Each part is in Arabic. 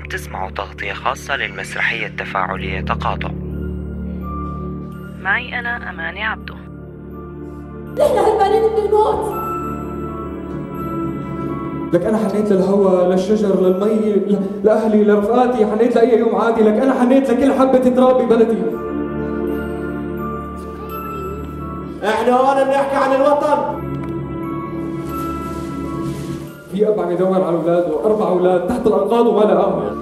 عم تسمعوا تغطية خاصة للمسرحية التفاعلية. تقاطع. معي أنا أماني عبدو نحن هربانين من الموت. لك أنا حنيت للهواء للشجر للمي لأهلي لرفقاتي. حنيت لأي يوم عادي. لك أنا حنيت لكل حبة تراب ببلدي إحنا هون بنحكي عن الوطن. في اب عم يدور على اولاده أربع أولاد تحت الأنقاض وما لقاهم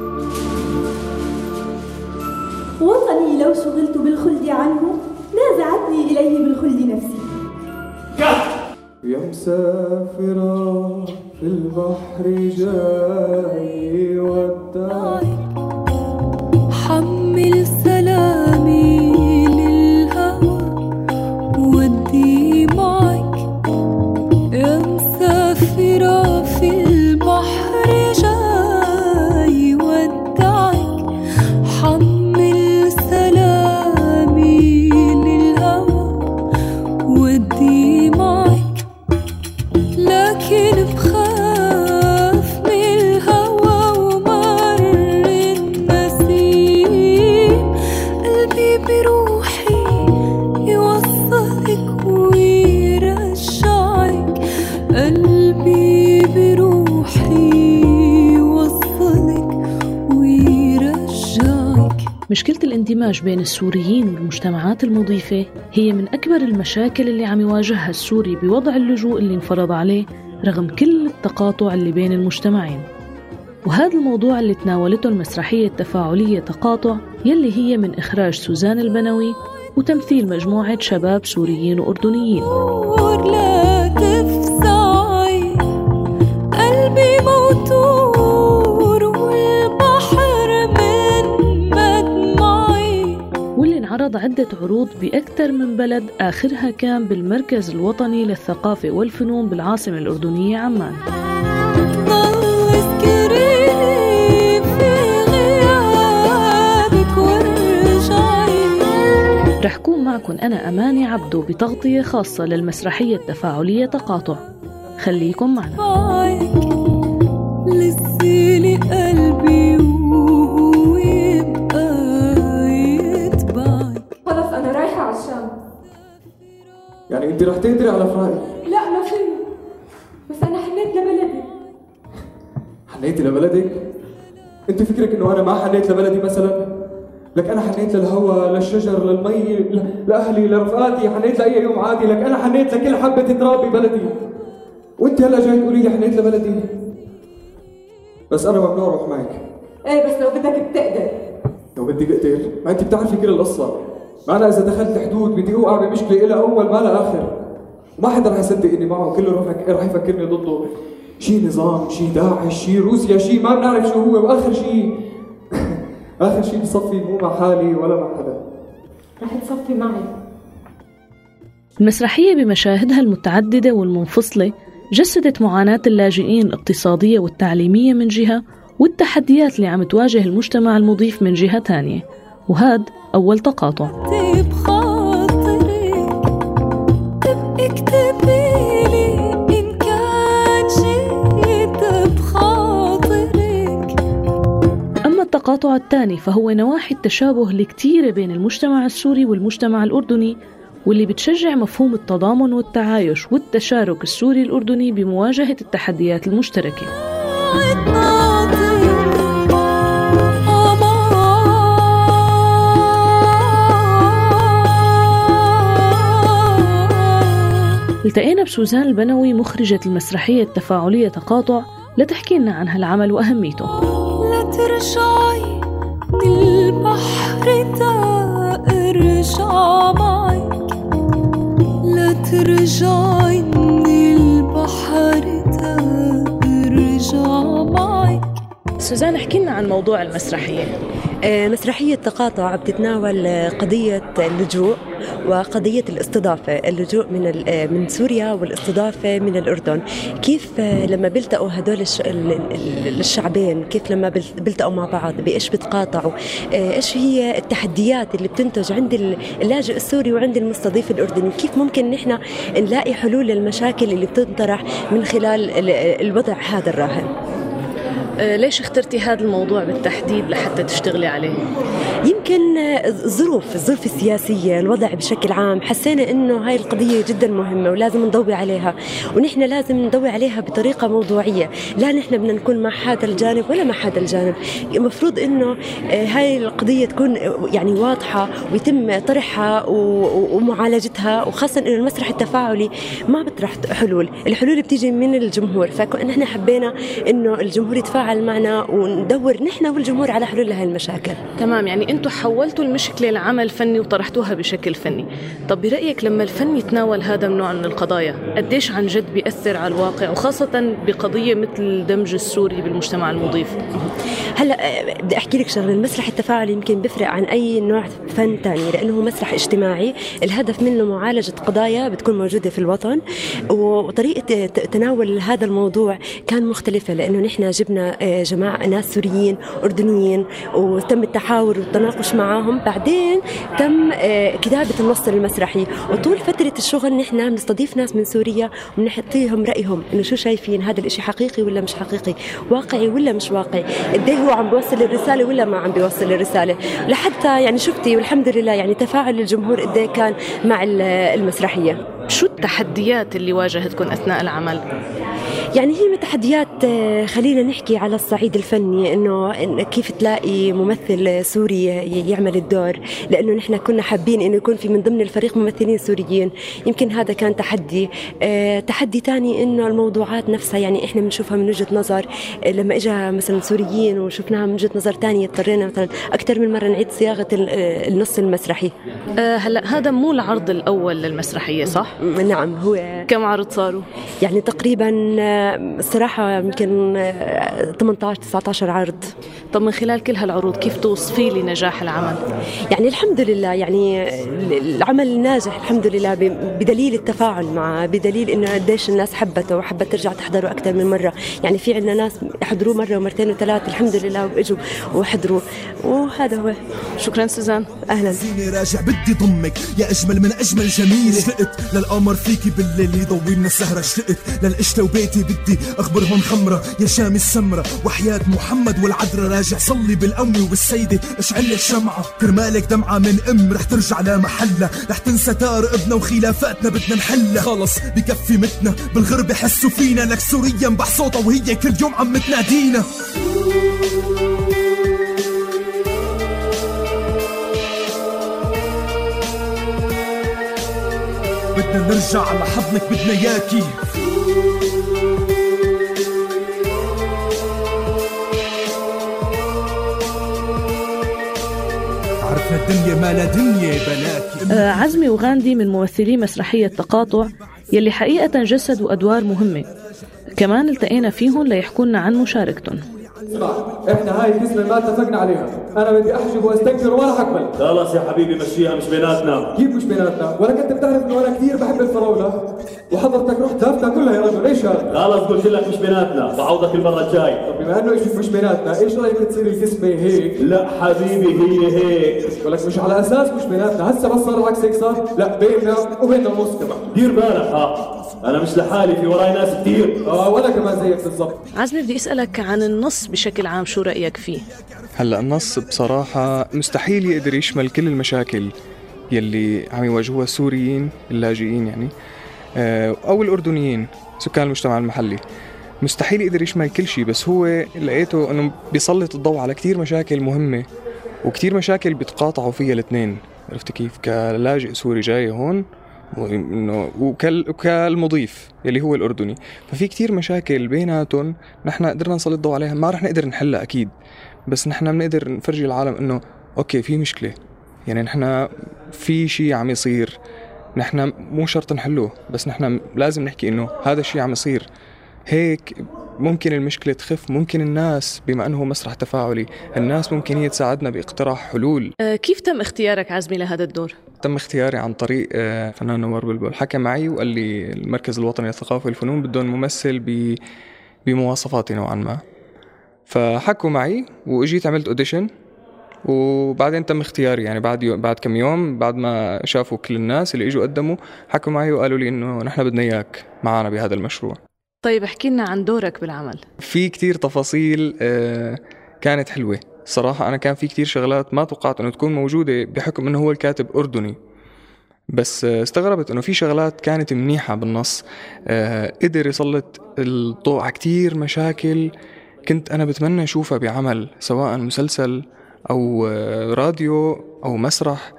وطني لو شغلت بالخلد عنه نازعتني إليه بالخلد نفسي. يا مسافرة في البحر جاي وداعي حمل سلامي بين السوريين والمجتمعات المضيفة هي من أكبر المشاكل اللي عم يواجهها السوري بوضع اللجوء اللي انفرض عليه رغم كل التقاطع اللي بين المجتمعين. وهذا الموضوع اللي تناولته المسرحية التفاعلية تقاطع يلي هي من إخراج سوزان البنوي وتمثيل مجموعة شباب سوريين وأردنيين. لا تفزعي قلبي موتور انعرض عدة عروض بأكثر من بلد آخرها كان بالمركز الوطني للثقافة والفنون بالعاصمة الأردنية عمان. رح كون معكم أنا أماني عبدو بتغطية خاصة للمسرحية التفاعلية تقاطع. خليكم معنا. الشام يعني انت رح تقدري على فراقي لا ما فيني بس أنا حنيت لبلدي. حنيتي لبلدك؟ انت فكرك إنه أنا ما حنيت لبلدي مثلا؟ لك أنا حنيت للهواء للشجر للمي لأهلي لرفقاتي حنيت لأي يوم عادي لك أنا حنيت لكل حبة تراب ببلدي وإنت هلا جاي تقولي لي حنيت لبلدي؟ بس أنا ممنوع أروح معك. إيه بس لو بدك بتقدر. لو بدي أقدر ما أنت بتعرفي كل القصة. ما أنا إذا دخلت حدود بدي أوقع بمشكلة إلى أول ما لا آخر. وما حدا رح يصدق إني معه كله رح رح يفكرني ضده. شي نظام شي داعش شي روسيا شي ما بنعرف شو هو. وآخر شي آخر شي بصفي مو مع حالي ولا مع حدا. رح تصفي معي. المسرحية بمشاهدها المتعددة والمنفصلة جسدت معاناة اللاجئين الاقتصادية والتعليمية من جهة والتحديات اللي عم تواجه المجتمع المضيف من جهة تانية وهذا أول تقاطع. التقاطع الثاني فهو نواحي التشابه الكتيرة بين المجتمع السوري والمجتمع الأردني واللي بتشجع مفهوم التضامن والتعايش والتشارك السوري الأردني بمواجهة التحديات المشتركة. التقينا بسوزان البنوي مخرجة المسرحية التفاعلية تقاطع لتحكي لنا عن هالعمل وأهميته. لا ترجعي من البحر تا ارجع معك لا ترجعي من البحر تا ارجع سوزان احكي لنا عن موضوع المسرحية. آه، مسرحية تقاطع بتتناول قضية اللجوء وقضية الاستضافة اللجوء من آه، من سوريا والاستضافة من الأردن. كيف آه، لما بيلتقوا هدول الش- ال- ال- الشعبين كيف لما بيل- بيلتقوا مع بعض؟ بإيش بتقاطعوا؟ إيش هي التحديات اللي بتنتج عند ال- اللاجئ السوري وعند المستضيف الأردني؟ كيف ممكن نحن نلاقي حلول للمشاكل اللي بتنطرح من خلال ال- الوضع هذا الراهن؟ ليش اخترتي هذا الموضوع بالتحديد لحتى تشتغلي عليه؟ يمكن الظروف الظروف السياسية الوضع بشكل عام. حسينا إنه هاي القضية جدا مهمة ولازم نضوي عليها ونحن لازم نضوي عليها بطريقة موضوعية. لا نحن بدنا نكون مع هذا الجانب ولا مع هذا الجانب. المفروض إنه آه، هاي القضية تكون يعني واضحة ويتم طرحها ومعالجتها وخاصة إنه المسرح التفاعلي ما بيطرح حلول. الحلول بتيجي من الجمهور. فنحن حبينا إنه الجمهور يتفاعل معنا وندور نحن والجمهور على حلول لهي المشاكل. تمام يعني أنتم حولتوا المشكلة لعمل فني وطرحتوها بشكل فني. طب برأيك لما الفن يتناول هذا النوع من القضايا قديش عن جد بيأثر على الواقع؟ وخاصة بقضية مثل الدمج السوري بالمجتمع المضيف. هلا بدي أحكي لك شغلة المسرح التفاعلي يمكن بيفرق عن أي نوع فن ثاني لأنه هو مسرح اجتماعي الهدف منه معالجة قضايا بتكون موجودة في الوطن وطريقة تناول هذا الموضوع كان مختلفة لأنه نحن جبنا آه، جماعة ناس سوريين أردنيين وتم التحاور والتناقش معهم بعدين تم آه، كتابة النص المسرحي. وطول فترة الشغل نحن بنستضيف ناس من سوريا وبنعطيهم رأيهم إنه شو شايفين هذا الشيء حقيقي ولا مش حقيقي؟ واقعي ولا مش واقعي؟ قد هو عم بيوصل الرسالة ولا ما عم بيوصل الرسالة؟ لحتى يعني شفتي والحمد لله يعني تفاعل الجمهور قد كان مع المسرحية. شو التحديات اللي واجهتكم أثناء العمل؟ يعني هي من تحديات آه، خلينا نحكي على الصعيد الفني إنه كيف تلاقي ممثل سوري يعمل الدور. لأنه نحن كنا حابين إنه يكون في من ضمن الفريق ممثلين سوريين. يمكن هذا كان تحدي. أه تحدي ثاني إنه الموضوعات نفسها يعني إحنا بنشوفها من وجهة نظر آه، لما اجى مثلا سوريين وشفناها من وجهة نظر ثانية اضطرينا مثلا أكثر من مرة نعيد صياغة آه، النص المسرحي. هلأ هذا مو العرض الأول للمسرحية صح؟ نعم هو كم عرض صاروا؟ يعني تقريبا الصراحة يمكن 18 19 عرض. طب من خلال كل هالعروض كيف توصفي لي نجاح العمل؟ يعني الحمد لله يعني العمل ناجح الحمد لله بدليل التفاعل معه بدليل إنه قديش الناس حبته وحبت ترجع تحضره أكثر من مرة. يعني في عندنا ناس حضروه مرة ومرتين وثلاث الحمد لله وإجوا وحضروا. وهذا هو. شكرا سوزان. أهلا. راجع بدي ضمك يا أجمل من أجمل جميل. اشتقت للقمر فيكي بالليل يضوينا السهرة. اشتقت للقشطة وبيتي بدي أخبرهم خمرة يا شام السمرة. وحياة محمد والعذرة راجع صلي بالأمي والسيدة. اشعل الشمعة كرمالك دمعة من أم. رح ترجع لمحلها رح تنسى دار ابنا وخلافاتنا بدنا نحلها. خلص بكفي متنا. بالغربة حسوا فينا لك سوريا. بح صوتها وهي كل يوم عم تنادينا. بدنا نرجع على حضنك بدنا ياكي الدنيا ما لا دنيا بلاكي آه، عزمي وغاندي من ممثلي مسرحية تقاطع يلي حقيقة جسدوا أدوار مهمة. كمان التقينا فيهم ليحكونا عن مشاركتهم اسمع إحنا هاي القسمة ما اتفقنا عليها. أنا بدي أحجب وأستنكر ولا حقبل خلص يا حبيبي مشيها مش بيناتنا. كيف مش بيناتنا. ولك انت بتعرف إنه أنا كثير بحب الفراولة؟ وحضرتك رحت دافتها كلها يا رجل إيش هذا؟ خلص قلت لك مش بيناتنا بعوضك المرة الجاي. طب بما إنه مش بيناتنا إيش رأيك تصير القسمة هيك؟ لا حبيبي هي هيك. ولك مش على أساس مش بيناتنا. هسه بس صار العكس هيك صار؟ لا بيننا وبيننا النص كمان دير بالك. ها أنا مش لحالي في وراي ناس كثير. آه وأنا كمان زيك بالضبط. عزمي بدي أسألك عن النص بشكل عام شو رأيك فيه؟ هلا النص بصراحة مستحيل يقدر يشمل كل المشاكل يلي عم يواجهوها السوريين اللاجئين يعني آه، أو الأردنيين سكان المجتمع المحلي. مستحيل يقدر يشمل كل شيء بس هو لقيته إنه بيسلط الضوء على كثير مشاكل مهمة وكثير مشاكل بيتقاطعوا فيها الاثنين. عرفت كيف؟ كلاجئ سوري جاي هون إنه وكالمضيف يلي هو الأردني. ففي كتير مشاكل بيناتهم نحن قدرنا نسلط الضوء عليها. ما رح نقدر نحلها أكيد بس نحن بنقدر نفرجي العالم إنه OK في مشكلة. يعني نحن في شيء عم يصير. نحن مو شرط نحلوه بس نحن لازم نحكي إنه هذا الشيء عم يصير. هيك ممكن المشكلة تخف ممكن الناس بما أنه مسرح تفاعلي الناس ممكن هي تساعدنا باقتراح حلول. أه كيف تم اختيارك عزمي لهذا الدور؟ تم اختياري عن طريق أه فنان نوار بلبل. حكى معي وقال لي المركز الوطني للثقافة والفنون بدهم ممثل ب بمواصفاتي نوعا ما. فحكوا معي وإجيت عملت audition وبعدين تم اختياري. يعني بعد يو بعد كم يوم بعد ما شافوا كل الناس اللي إجوا قدموا حكوا معي وقالوا لي إنه نحن بدنا إياك معنا بهذا المشروع. طيب احكي لنا عن دورك بالعمل. في كتير تفاصيل آه، كانت حلوة. صراحة أنا كان في كتير شغلات ما توقعت إنه تكون موجودة بحكم إنه هو الكاتب أردني. بس آه، استغربت إنه في شغلات كانت منيحة بالنص. آه، قدر يسلط الضوء على كتير مشاكل كنت أنا بتمنى أشوفها بعمل سواء مسلسل أو راديو أو مسرح.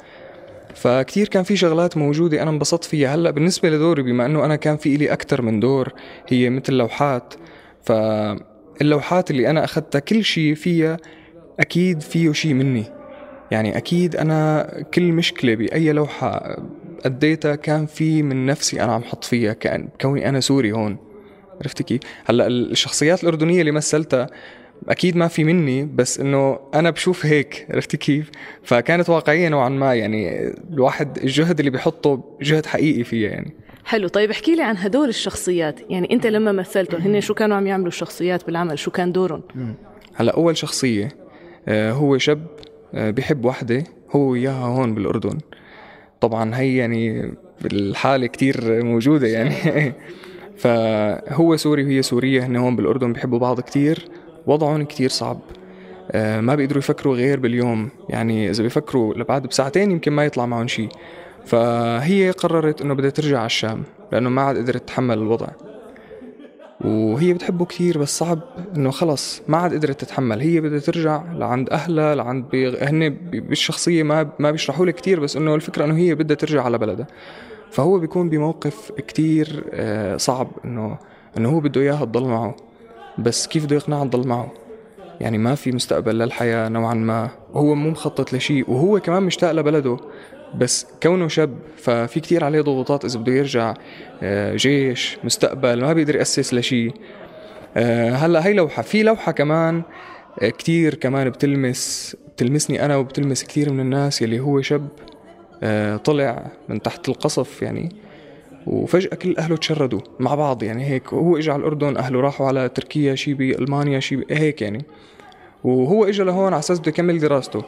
فكتير كان في شغلات موجودة أنا انبسطت فيها. هلأ بالنسبة لدوري بما أنه أنا كان في إلي أكثر من دور هي مثل لوحات فاللوحات اللي أنا أخذتها كل شيء فيها أكيد فيه شيء مني. يعني أكيد أنا كل مشكلة بأي لوحة أديتها كان في من نفسي أنا عم حط فيها كأن كوني أنا سوري هون. عرفتي كيف؟ هلأ الشخصيات الأردنية اللي مثلتها أكيد ما في مني بس إنه أنا بشوف هيك عرفتي كيف؟ فكانت واقعية نوعا ما يعني الواحد الجهد اللي بيحطه جهد حقيقي فيها يعني. حلو طيب احكي لي عن هدول الشخصيات. يعني أنت لما مثلتهم هن شو كانوا عم يعملوا الشخصيات بالعمل؟ شو كان دورهم؟ هلأ أول شخصية آه، هو شاب آه، بيحب وحدة هو وياها هون بالأردن. طبعا هي يعني بالحاله كتير موجودة يعني. فهو سوري وهي سورية هن هون بالأردن بيحبوا بعض كتير. وضعهم كتير صعب. آه، ما بيقدروا يفكروا غير باليوم. يعني إذا بيفكروا لبعد بساعتين يمكن ما يطلع معهم شيء فهي قررت إنه بدها ترجع على الشام لأنه ما عاد قدرت تتحمل الوضع. وهي بتحبه كثير بس صعب إنه خلص ما عاد قدرت تتحمل. هي بدها ترجع لعند أهلها لعند بي... هن بالشخصية ما ما بيشرحوا لي كثير بس إنه الفكرة إنه هي بدها ترجع على بلدها. فهو بيكون بموقف كثير آه، صعب إنه إنه هو بده إياها تضل معه. بس كيف بده يقنعها تضل معه؟ يعني ما في مستقبل للحياة نوعا ما. هو مو مخطط لشيء وهو كمان مشتاق لبلده. بس كونه شاب ففي كتير عليه ضغوطات إذا بده يرجع آه، جيش مستقبل ما بيقدر يأسس لشيء. آه، هلأ هي لوحة. في لوحة كمان آه، كتير كمان بتلمس بتلمسني أنا وبتلمس كتير من الناس يلي هو شاب طلع من تحت القصف يعني. وفجأة كل أهله تشردوا مع بعض يعني هيك وهو إجا على الأردن أهله راحوا على تركيا شي بألمانيا شي هيك يعني. وهو إجا لهون على أساس بده يكمل دراسته.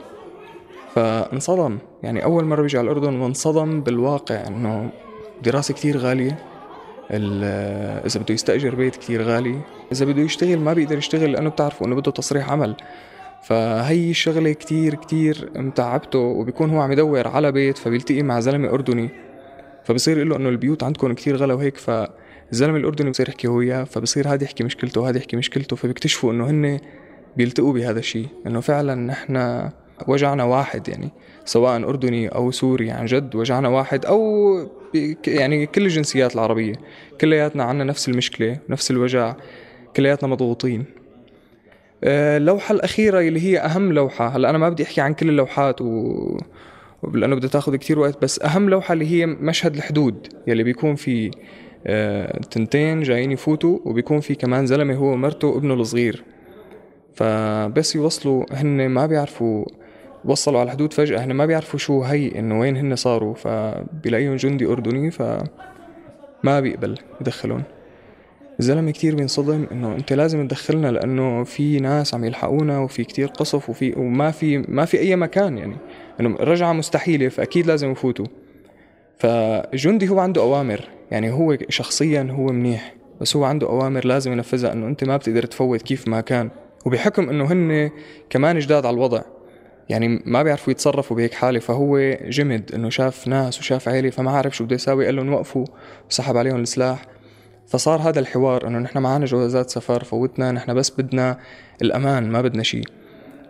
فانصدم يعني أول مرة بيجي على الأردن وانصدم بالواقع إنه دراسة كتير غالية. إذا بده يستأجر بيت كتير غالي. إذا بده يشتغل ما بيقدر يشتغل لأنه بتعرفوا إنه بده تصريح عمل. فهي الشغلة كتير كتير متعبته وبيكون هو عم يدور على بيت فبيلتقي مع زلمة أردني. فبصير يقول له إنه البيوت عندكم كثير غلا وهيك فالزلمة الأردني بصير يحكي هو وياه فبصير هذا يحكي مشكلته وهذا يحكي مشكلته فبيكتشفوا إنه هن بيلتقوا بهذا الشيء إنه فعلا نحن وجعنا واحد يعني سواء أردني أو سوري عن جد وجعنا واحد أو يعني كل الجنسيات العربية كلياتنا عنا نفس المشكلة نفس الوجع كلياتنا مضغوطين. آه، اللوحة الأخيرة اللي هي أهم لوحة هلأ أنا ما بدي أحكي عن كل اللوحات و... لأنه بدها تاخذ كتير وقت بس أهم لوحة اللي هي مشهد الحدود يلي بيكون في آه تنتين جايين يفوتوا وبيكون في كمان زلمة هو ومرته وابنه الصغير. فبس يوصلوا هن ما بيعرفوا وصلوا على الحدود فجأة هن ما بيعرفوا شو هي إنه وين هن صاروا فبيلاقيهم جندي أردني فما بيقبل يدخلهم الزلمة كتير بينصدم إنه أنت لازم تدخلنا لأنه في ناس عم يلحقونا وفي كتير قصف وفي وما في ما في أي مكان يعني. إنه الرجعة مستحيلة فأكيد لازم يفوتوا. فالجندي هو عنده أوامر يعني هو شخصيا هو منيح بس هو عنده أوامر لازم ينفذها إنه أنت ما بتقدر تفوت كيف ما كان. وبحكم إنه هن كمان جداد على الوضع يعني ما بيعرفوا يتصرفوا بهيك حالة فهو جمد إنه شاف ناس وشاف عيلة فما عارف شو بده يساوي قال لهم وقفوا وسحب عليهم السلاح. فصار هذا الحوار إنه نحن معنا جوازات سفر فوتنا نحن بس بدنا الأمان ما بدنا شيء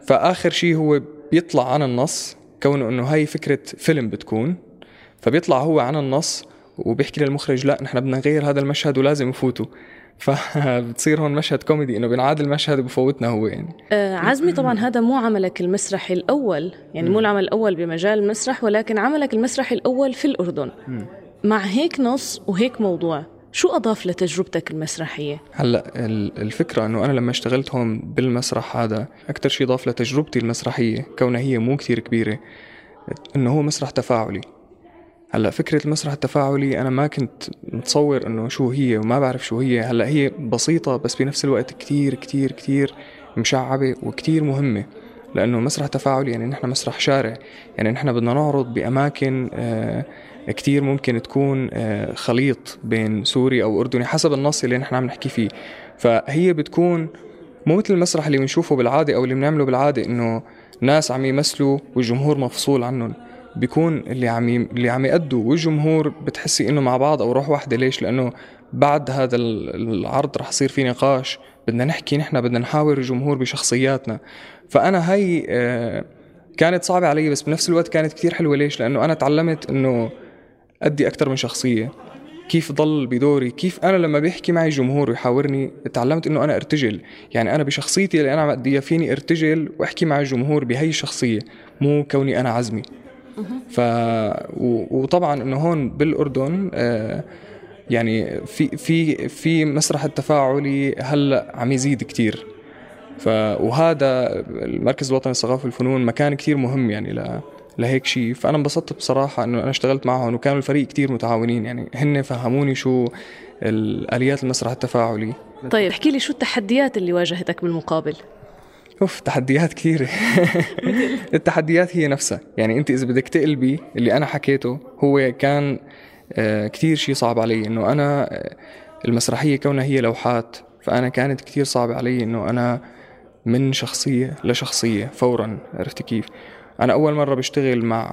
فآخر شيء هو بيطلع عن النص كونه إنه هاي فكرة فيلم بتكون فبيطلع هو عن النص وبيحكي للمخرج لا نحن بدنا نغير هذا المشهد ولازم يفوتوا. فبتصير هون مشهد كوميدي إنه بينعاد المشهد وبفوتنا هو يعني. آه عزمي طبعا هذا مو عملك المسرحي الأول يعني مو العمل الأول بمجال المسرح ولكن عملك المسرحي الأول في الأردن. مع هيك نص وهيك موضوع. شو أضاف لتجربتك المسرحية؟ هلأ الفكرة إنه أنا لما اشتغلت هون بالمسرح هذا أكثر شيء ضاف لتجربتي المسرحية كونها هي مو كثير كبيرة إنه هو مسرح تفاعلي هلأ فكرة المسرح التفاعلي أنا ما كنت متصور إنه شو هي وما بعرف شو هي هلأ هي بسيطة بس بنفس الوقت كتير كتير كتير مشعبة وكتير مهمة لأنه مسرح تفاعلي يعني نحن مسرح شارع يعني نحن بدنا نعرض بأماكن آه، كتير ممكن تكون آه، خليط بين سوري أو أردني حسب النص اللي نحن عم نحكي فيه. فهي بتكون مو مثل المسرح اللي بنشوفه بالعادة أو اللي بنعمله بالعادة إنه ناس عم يمثلوا والجمهور مفصول عنهم. بيكون اللي عم اللي عم يأدوا والجمهور بتحسي إنه مع بعض أو روح واحدة. ليش؟ لأنه بعد هذا العرض رح يصير في نقاش. بدنا نحكي نحن بدنا نحاور الجمهور بشخصياتنا. فأنا هي آه، كانت صعبة علي بس بنفس الوقت كانت كثير حلوة. ليش؟ لأنه أنا تعلمت إنه أدي أكثر من شخصية. كيف ضل بدوري؟ كيف أنا لما بيحكي معي جمهور ويحاورني تعلمت إنه أنا أرتجل. يعني أنا بشخصيتي اللي أنا عم أديها فيني أرتجل وأحكي مع الجمهور بهي الشخصية مو كوني أنا عزمي. ف وطبعا إنه هون بالأردن آه يعني في في في مسرح التفاعلي هلأ عم يزيد كثير ف وهذا المركز الوطني للثقافة والفنون مكان كثير مهم يعني ل لهيك شيء فأنا انبسطت بصراحة إنه أنا اشتغلت معهم وكانوا الفريق كثير متعاونين. يعني هن فهموني شو الآليات المسرح التفاعلي. طيب احكي لي شو التحديات اللي واجهتك بالمقابل؟ أوف تحديات كثيره التحديات هي نفسها. يعني أنت إذا بدك تقلبي اللي أنا حكيته هو كان آه، كثير شيء صعب علي إنه أنا آه، المسرحية كونها هي لوحات فأنا كانت كثير صعبة علي إنه أنا من شخصية لشخصية فورا عرفت كيف؟ أنا أول مرة بشتغل مع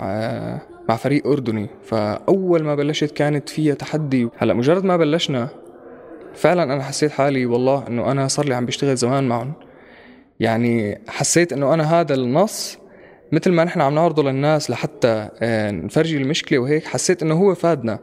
مع فريق أردني فأول ما بلشت كانت فيها تحدي. هلأ مجرد ما بلشنا فعلا أنا حسيت حالي والله إنه أنا صار لي عم بشتغل زمان معهم. يعني حسيت إنه أنا هذا النص مثل ما نحن عم نعرضه للناس لحتى آه، نفرجي المشكلة وهيك حسيت إنه هو فادنا.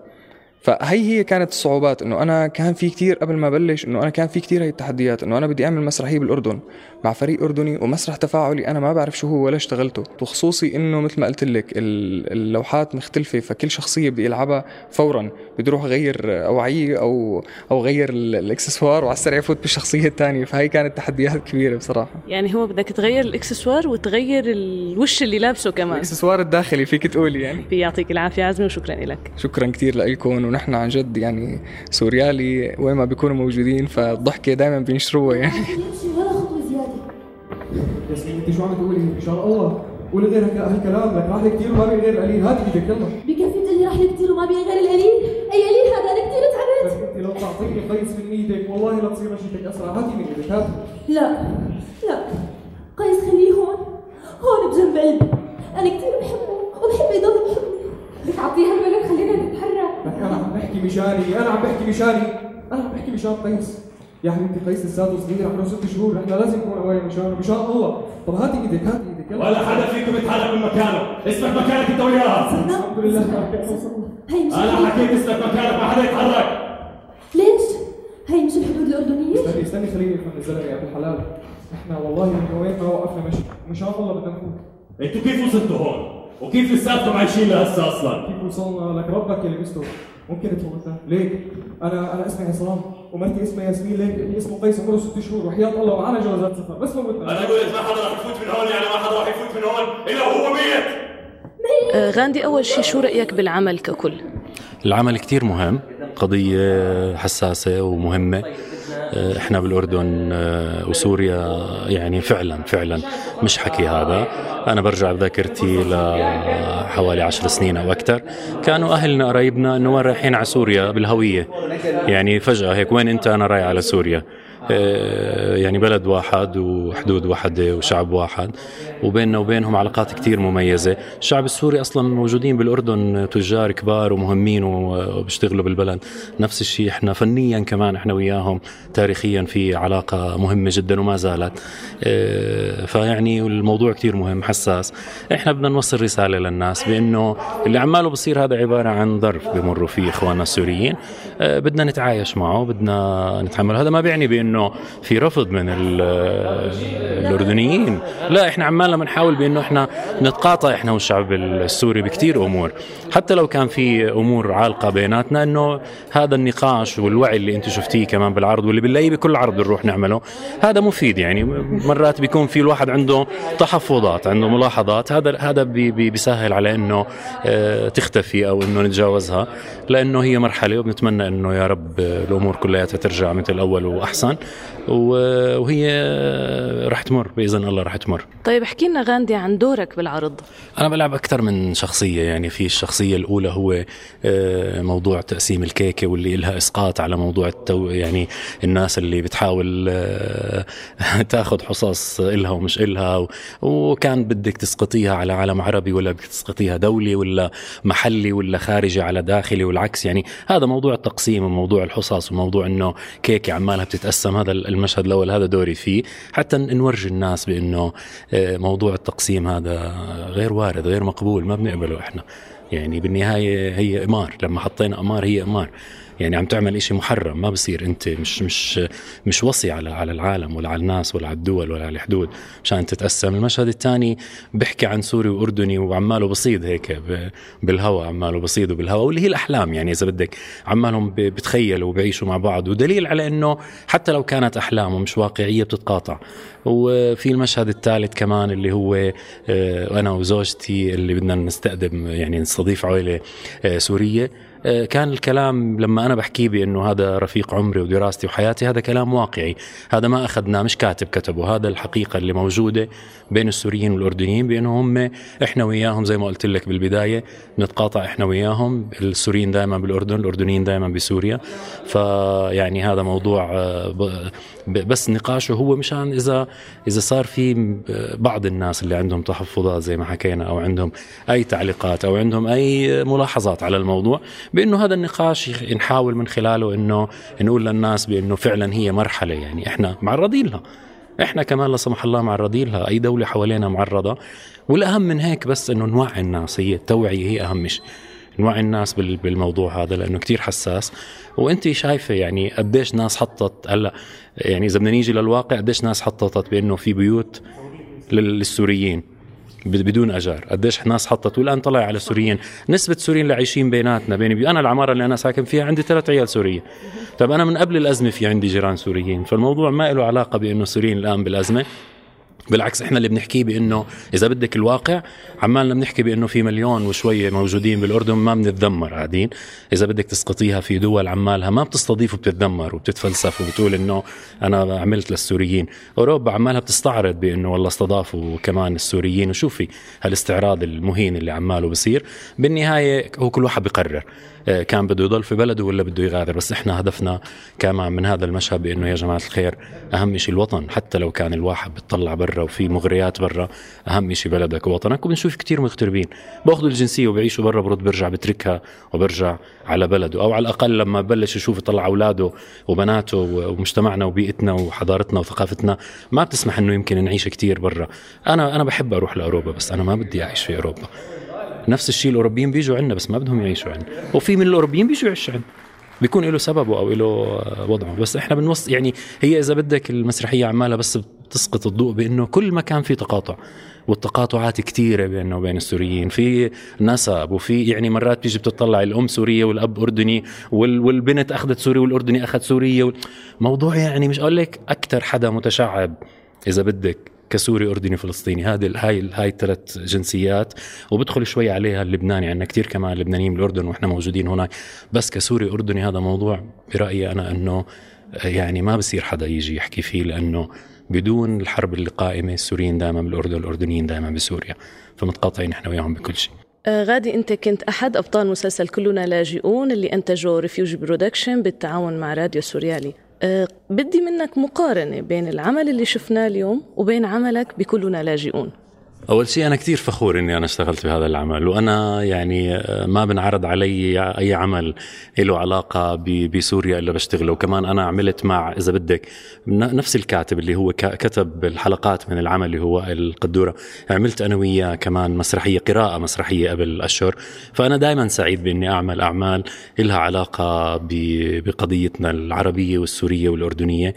فهي هي كانت الصعوبات إنه أنا كان في كتير قبل ما بلش إنه أنا كان في كتير هي التحديات إنه أنا بدي أعمل مسرحية بالأردن مع فريق أردني ومسرح تفاعلي أنا ما بعرف شو هو ولا اشتغلته وخصوصي إنه مثل ما قلت لك اللوحات مختلفة فكل شخصية بدي ألعبها فورا بدي أروح أغير أوعية أو أو غير الإكسسوار وعلى السريع فوت بالشخصية الثانية فهي كانت تحديات كبيرة بصراحة. يعني هو بدك تغير الإكسسوار وتغير الوش اللي لابسه كمان. الإكسسوار الداخلي فيك تقولي يعني. يعطيك العافية عزمي وشكرا لك. شكرا كثير لكم ونحن عن جد يعني سوريالي وين ما بيكونوا موجودين فالضحكة دائما بينشروها يعني. ولا خطوه زياده ياسمين انت شو عم تقولي؟ ان شاء الله. قولي غير هالكلام لك راح لي كثير وما بي غير القليل. هات إيدك يلا. بكفي تقول راح لي كثير وما بي غير القليل؟ أي قليل هذا؟ أنا كثير تعبت. بس انت لو تعطيني قيس من إيدك والله لا تصير مشيتك أسرع. هاتي من إيدك هاتي لا لا. قيس خليه هون. هون بجنب قلبي أنا كثير بحبه وبحب يضل بحبني بتعطيها الولد خلينا نتحرك لك أنا عم بحكي مشاني أنا عم بحكي مشاني. أنا عم بحكي مشان قيس. يا حبيبتي قيس لساته صغير عمره ست شهور إحنا لازم نكون قوايا مشانه مشان الله طب هاتي إيدك هاتي إيدك يلا. ولا حدا فيكم يتحرك من مكانه. اسمك مكانك أنت وياها الحمد لله. هي مش أنا حكيت اسمك مكانك ما حدا يتحرك. ليش؟ هي مش الحدود الأردنية؟ استني استني خليني أفهم الزلمة يا أبو الحلال إحنا والله من وين ما وقفنا مشي مشان الله بدنا نفوت. أنتوا كيف وصلتوا هون؟ وكيف لساتكم عايشين لهسه أصلا؟ كيف وصلنا لك ربك اللي بيستر ممكن تفوتنا ليك. أنا أنا اسمي عصام. ومرتي اسمها ياسمين. ليك. اللي اسمه قيس. عمره ست شهور. وحياة الله معنا جوازات سفر. بس فوتنا أنا قلت ما حدا راح يفوت من هون. يعني ما حدا راح يفوت من هون. إلا هو ميت. آه، غاندي أول شيء شو رأيك بالعمل ككل؟ العمل كتير مهم. قضية حساسة ومهمة. إحنا بالأردن آه، وسوريا يعني فعلا فعلا مش حكي هذا. أنا برجع بذاكرتي لحوالي عشر سنين أو أكثر. كانوا أهلنا قرايبنا إنه وين رايحين على سوريا؟ بالهوية. يعني فجأة هيك وين أنت؟ أنا رايح على سوريا. آه، يعني بلد واحد وحدود واحدة وشعب واحد. وبيننا وبينهم علاقات كتير مميزة. الشعب السوري أصلا موجودين بالأردن تجار كبار ومهمين وبيشتغلوا بالبلد. نفس الشيء إحنا فنيا كمان إحنا وياهم تاريخيا في علاقة مهمة جدا وما زالت. آه، فيعني الموضوع كتير مهم حساس. إحنا بدنا نوصل رسالة للناس بأنه اللي عماله بصير هذا عبارة عن ظرف بمروا فيه إخواننا السوريين. آه، بدنا نتعايش معه بدنا نتحمل. هذا ما بيعني بأنه انه في رفض من الأردنيين. لا إحنا عمالنا بنحاول بأنه إحنا نتقاطع إحنا والشعب السوري بكثير أمور. حتى لو كان في أمور عالقة بيناتنا إنه هذا النقاش والوعي اللي أنت شفتيه كمان بالعرض واللي بنلاقيه بكل عرض بنروح نعمله هذا مفيد يعني. مرات بيكون في الواحد عنده تحفظات عنده ملاحظات. هذا هذا بي بي بيسهل على إنه آه، تختفي أو إنه نتجاوزها لأنه هي مرحلة وبنتمنى إنه يا رب الأمور كلها ترجع مثل الأول وأحسن. وهي رح تمر بإذن الله رح تمر. طيب احكي لنا غاندي عن دورك بالعرض. أنا بلعب أكثر من شخصية يعني في الشخصية الأولى هو آه، موضوع تقسيم الكيكة واللي إلها إسقاط على موضوع التو يعني الناس اللي بتحاول آه، تاخذ حصص إلها ومش إلها وكان بدك تسقطيها على عالم عربي ولا بدك تسقطيها دولي ولا محلي ولا خارجي على داخلي والعكس. يعني هذا موضوع التقسيم وموضوع الحصص وموضوع إنه كيكة عمالها بتتقسم هذا المشهد الأول هذا دوري فيه. حتى نورجي الناس بأنه آه، موضوع التقسيم هذا غير وارد غير مقبول ما بنقبله إحنا. يعني بالنهاية هي إمار لما حطينا إمار هي إمار. يعني عم تعمل إشي محرم ما بصير أنت مش مش مش وصي على على العالم ولا على الناس ولا على الدول ولا على الحدود مشان تتقسم المشهد الثاني بيحكي عن سوري وأردني وعماله بصيد هيك بالهواء عماله بصيدوا بالهواء واللي هي الأحلام يعني إذا بدك عمالهم بتخيلوا وبيعيشوا مع بعض. ودليل على إنه حتى لو كانت احلام ومش واقعية بتتقاطع. وفي المشهد الثالث كمان اللي هو آه، أنا وزوجتي اللي بدنا نستقدم يعني نستضيف عائله آه، سورية آه، كان الكلام لما أنا بحكيه بانه هذا رفيق عمري ودراستي وحياتي هذا كلام واقعي. هذا ما أخذناه مش كاتب كتبه. هذا الحقيقة اللي موجودة بين السوريين والأردنيين بأنه هم إحنا وياهم زي ما قلت لك بالبداية نتقاطع إحنا وياهم. السوريين دائما بالأردن الأردنيين دائما بسوريا. فيعني هذا موضوع آه، بس نقاشه هو مشان إذا إذا صار في بعض الناس اللي عندهم تحفظات زي ما حكينا أو عندهم أي تعليقات أو عندهم أي ملاحظات على الموضوع بأنه هذا النقاش نحاول من خلاله إنه نقول للناس بأنه فعلا هي مرحلة يعني إحنا معرضين لها إحنا كمان لا سمح الله معرضين لها أي دولة حوالينا معرضة. والأهم من هيك بس إنه نوعي الناس هي التوعية هي أهم شيء. نوعي الناس بال- بالموضوع هذا لأنه كتير حساس. وأنت شايفة يعني قديش ناس حطت هلأ يعني إذا بدنا نيجي للواقع قديش ناس حطت بأنه في بيوت لل- للسوريين؟ بدون أجار. قديش ناس حطت. والآن طلع على السوريين. نسبة السوريين اللي عايشين بيناتنا بيني بي- أنا العمارة اللي أنا ساكن فيها عندي ثلاث عيال سوريه طب أنا من قبل الأزمة في عندي جيران سوريين. فالموضوع ما له علاقة بأنه السوريين الآن بالأزمة. بالعكس إحنا اللي بنحكيه بإنه إذا بدك الواقع عمالنا بنحكي بإنه في مليون وشوية موجودين بالأردن ما بنتذمر قاعدين. إذا بدك تسقطيها في دول عمالها ما بتستضيف وبتتذمر وبتتفلسف وبتقول إنه أنا عملت للسوريين. أوروبا عمالها بتستعرض بإنه والله استضافوا كمان السوريين. وشوفي هالاستعراض المهين اللي عماله بصير. بالنهاية هو كل واحد بقرر آه، كان بده يضل في بلده ولا بده يغادر. بس إحنا هدفنا كمان من هذا المشهد بإنه يا جماعة الخير أهم شيء الوطن. حتى لو كان الواحد بتطلع برا وفي مغريات برا. أهم شيء بلدك ووطنك. وبنشوف كتير مغتربين. باخذوا الجنسية وبيعيشوا برا برد برجع بتركها وبرجع على بلده. أو على الأقل لما بلش يشوف يطلع أولاده وبناته ومجتمعنا وبيئتنا وحضارتنا وثقافتنا ما بتسمح إنه يمكن نعيش كتير برا. أنا أنا بحب أروح لأوروبا بس أنا ما بدي أعيش في أوروبا. نفس الشيء الأوروبيين بيجوا عندنا بس ما بدهم يعيشوا عندنا وفي من الأوروبيين بيجوا يعيشوا عندنا بيكون له سببه أو له وضعه. بس إحنا بنوص يعني هي إذا بدك المسرحية عمالها بس بتسقط الضوء بأنه كل ما كان في تقاطع والتقاطعات كثيرة بيننا وبين السوريين. في نسب وفي يعني مرات بيجي بتطلع الأم سورية والأب أردني وال والبنت أخذت سوري والأردني أخذ سورية موضوع يعني مش أقول لك أكثر حدا متشعب إذا بدك كسوري أردني فلسطيني. هذه هاي هاي الثلاث جنسيات وبدخل شوي عليها اللبناني. عندنا كثير كمان لبنانيين بالأردن وإحنا موجودين هناك. بس كسوري أردني هذا موضوع برأيي أنا إنه يعني ما بصير حدا يجي يحكي فيه لأنه بدون الحرب اللي قائمة السوريين دائما بالأردن الاردنيين دائما بسوريا. فمتقاطعين إحنا وياهم بكل شيء. آه، غاندي أنت كنت أحد أبطال مسلسل كلنا لاجئون اللي أنتجه Refugee Production بالتعاون مع راديو سوريالي. أه بدي منك مقارنة بين العمل اللي شفناه اليوم وبين عملك بكلنا لاجئون أول شيء أنا كثير فخور إني أنا اشتغلت بهذا العمل وأنا يعني ما بنعرض علي أي عمل له علاقة بسوريا إلا بشتغله. وكمان أنا عملت مع إذا بدك نفس الكاتب اللي هو كتب الحلقات من العمل اللي هو القدورة. عملت أنا وياه كمان مسرحية قراءة مسرحية قبل أشهر. فأنا دائما سعيد بإني أعمل أعمال لها علاقة بقضيتنا العربية والسورية والأردنية.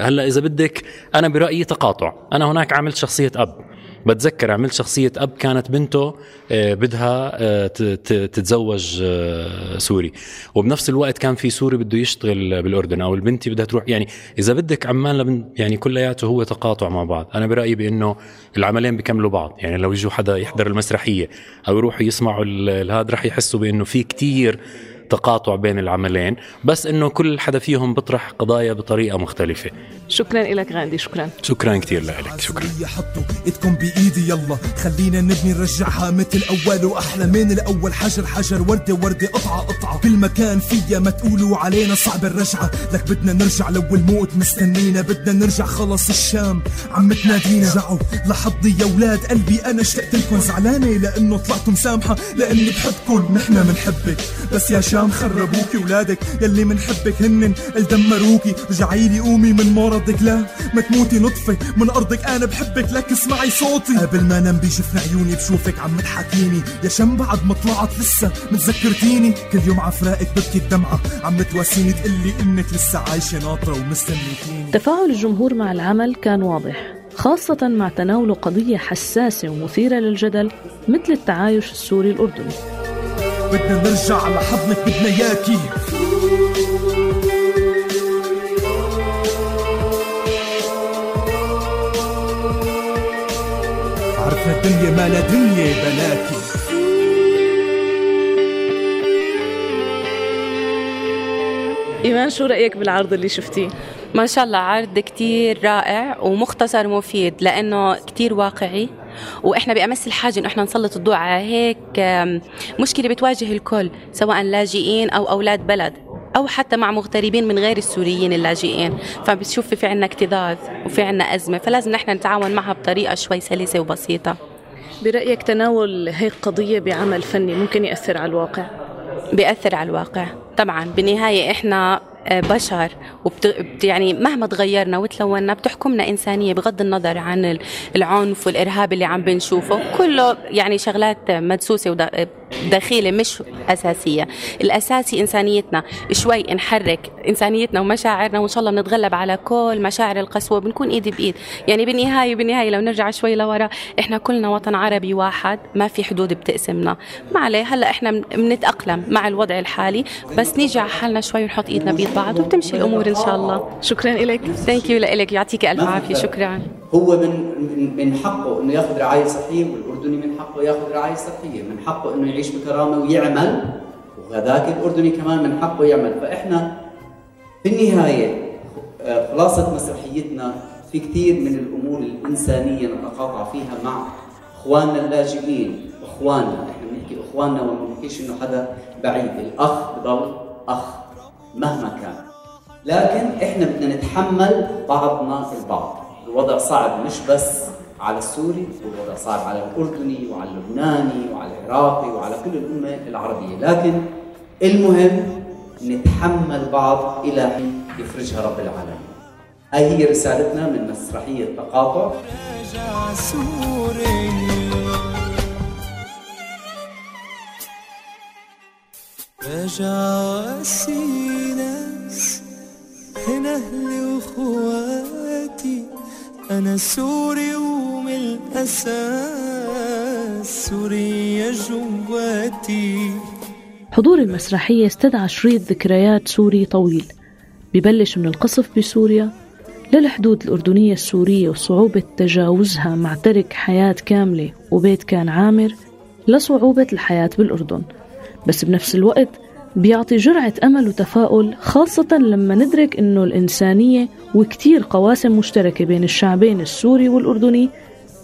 هلأ إذا بدك أنا برأيي تقاطع. أنا هناك عملت شخصية أب. بتذكر عملت شخصية أب كانت بنته آه، بدها آه، تتزوج آه، سوري. وبنفس الوقت كان في سوري بده يشتغل بالأردن أو البنتي بدها تروح. يعني إذا بدك عمان يعني كلياته هو تقاطع مع بعض. أنا برأيي بأنه العملين بيكملوا بعض. يعني لو يجوا حدا يحضر المسرحية أو يروحوا يسمعوا هذا رح يحسوا بأنه في كتير تقاطع بين العملين بس إنه كل حدا فيهم بيطرح قضايا بطريقة مختلفة. شكرا لك غاندي شكرا. شكرا كثير لك شكرا. حطوا إيدكم بإيدي يلا. خلينا نبني نرجعها مثل اول وأحلى من الأول. حجر حجر وردة وردة قطعة قطعة. كل مكان فيا ما تقولوا علينا صعب الرجعة. لك بدنا نرجع لو الموت مستنينا بدنا نرجع. خلص الشام عم تنادينا رجعوا لحظي يا ولاد قلبي. أنا اشتقت لكم زعلانة لأنه طلعتوا مسامحه لأني بحبكم. نحن بنحبك بس يا شام خربوكي ولادك يلي منحبك هنن. الدمروكي رجعي لي قومي من مرضك. لا ما تموتي نطفي من أرضك أنا بحبك لك اسمعي صوتي. قبل ما أنام بيجفن عيوني بشوفك عم تحاكيني. يا شم بعد ما طلعت لسه متذكرتيني. كل يوم عفراقك ببكي الدمعة. عم تواسيني تقلي إنك لسه عايشة ناطرة ومستنيتيني. تفاعل الجمهور مع العمل كان واضح خاصة مع تناول قضية حساسة ومثيرة للجدل مثل التعايش السوري الأردني. بدنا نرجع على حضنك بدنا ياكي عرفنا الدنيا ما لا دنيا بلاكي إيمان شو رأيك بالعرض اللي شفتيه؟ ما شاء الله عرض كتير رائع ومختصر مفيد لأنه كتير واقعي. وإحنا بأمس الحاجة إنه إحنا نسلط الضوء على هيك مشكلة بتواجه الكل سواء لاجئين أو أولاد بلد أو حتى مع مغتربين من غير السوريين اللاجئين. فبتشوف في عنا اكتظاظ وفي عنا أزمة فلازم نحن نتعاون معها بطريقة شوي سلسة وبسيطة. برأيك تناول هيك قضية بعمل فني ممكن يأثر على الواقع؟ بيأثر على الواقع طبعا. بالنهاية إحنا بشر وبت يعني مهما تغيرنا وتلونا بتحكمنا إنسانية بغض النظر عن العنف والإرهاب اللي عم بنشوفه. كله يعني شغلات مدسوسة دخيلة مش أساسية. الأساسي إنسانيتنا. شوي نحرك إنسانيتنا ومشاعرنا وإن شاء الله بنتغلب على كل مشاعر القسوة. بنكون إيد بإيد. يعني بالنهاية بالنهاية لو نرجع شوي لورا إحنا كلنا وطن عربي واحد ما في حدود بتقسمنا. ما عليه هلأ إحنا بنتأقلم مع الوضع الحالي بس نيجي على حالنا شوي ونحط إيدنا بإيد بعض وبتمشي الأمور إن شاء الله. شكرا لك ثانك يو لك يعطيك ألف عافية. شكرا. هو من من حقه إنه ياخذ رعاية صحية والأردني من حقه ياخذ رعاية صحية، من حقه إنه يعيش بكرامة ويعمل وهذاك الأردني كمان من حقه يعمل، فإحنا في النهاية خلاصة مسرحيتنا في كثير من الأمور الإنسانية نتقاطع فيها مع إخواننا اللاجئين، إخواننا، إحنا بنحكي إخواننا وما بنحكيش إنه حدا بعيد، الأخ بضل أخ مهما كان. لكن إحنا بدنا نتحمل بعضنا البعض. الوضع صعب مش بس على السوري والوضع صعب على الأردني وعلى اللبناني وعلى العراقي وعلى كل الأمة العربية. لكن المهم نتحمل بعض إلى حين يفرجها رب العالمين. هاي هي رسالتنا من مسرحية تقاطع. رجع ناس هنا أهلي وأخواتي أنا سوري ومن الأساس. سوريا جواتي. حضور المسرحية استدعى شريط ذكريات سوري طويل. ببلش من القصف بسوريا للحدود الأردنية السورية وصعوبة تجاوزها مع ترك حياة كاملة وبيت كان عامر لصعوبة الحياة بالأردن. بس بنفس الوقت بيعطي جرعة أمل وتفاؤل خاصة لما ندرك إنه الإنسانية وكتير قواسم مشتركة بين الشعبين السوري والأردني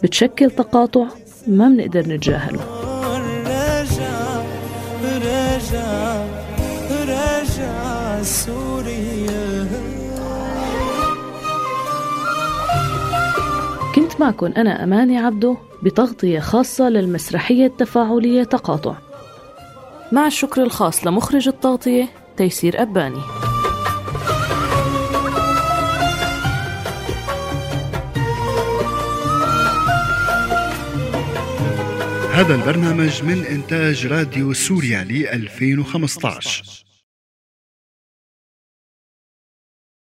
بتشكل تقاطع ما بنقدر نتجاهله. كنت معكم أنا أماني عبدو بتغطية خاصة للمسرحية التفاعلية تقاطع. مع الشكر الخاص لمخرج التغطية تيسير أباني. هذا البرنامج من إنتاج راديو سوريا ل 2015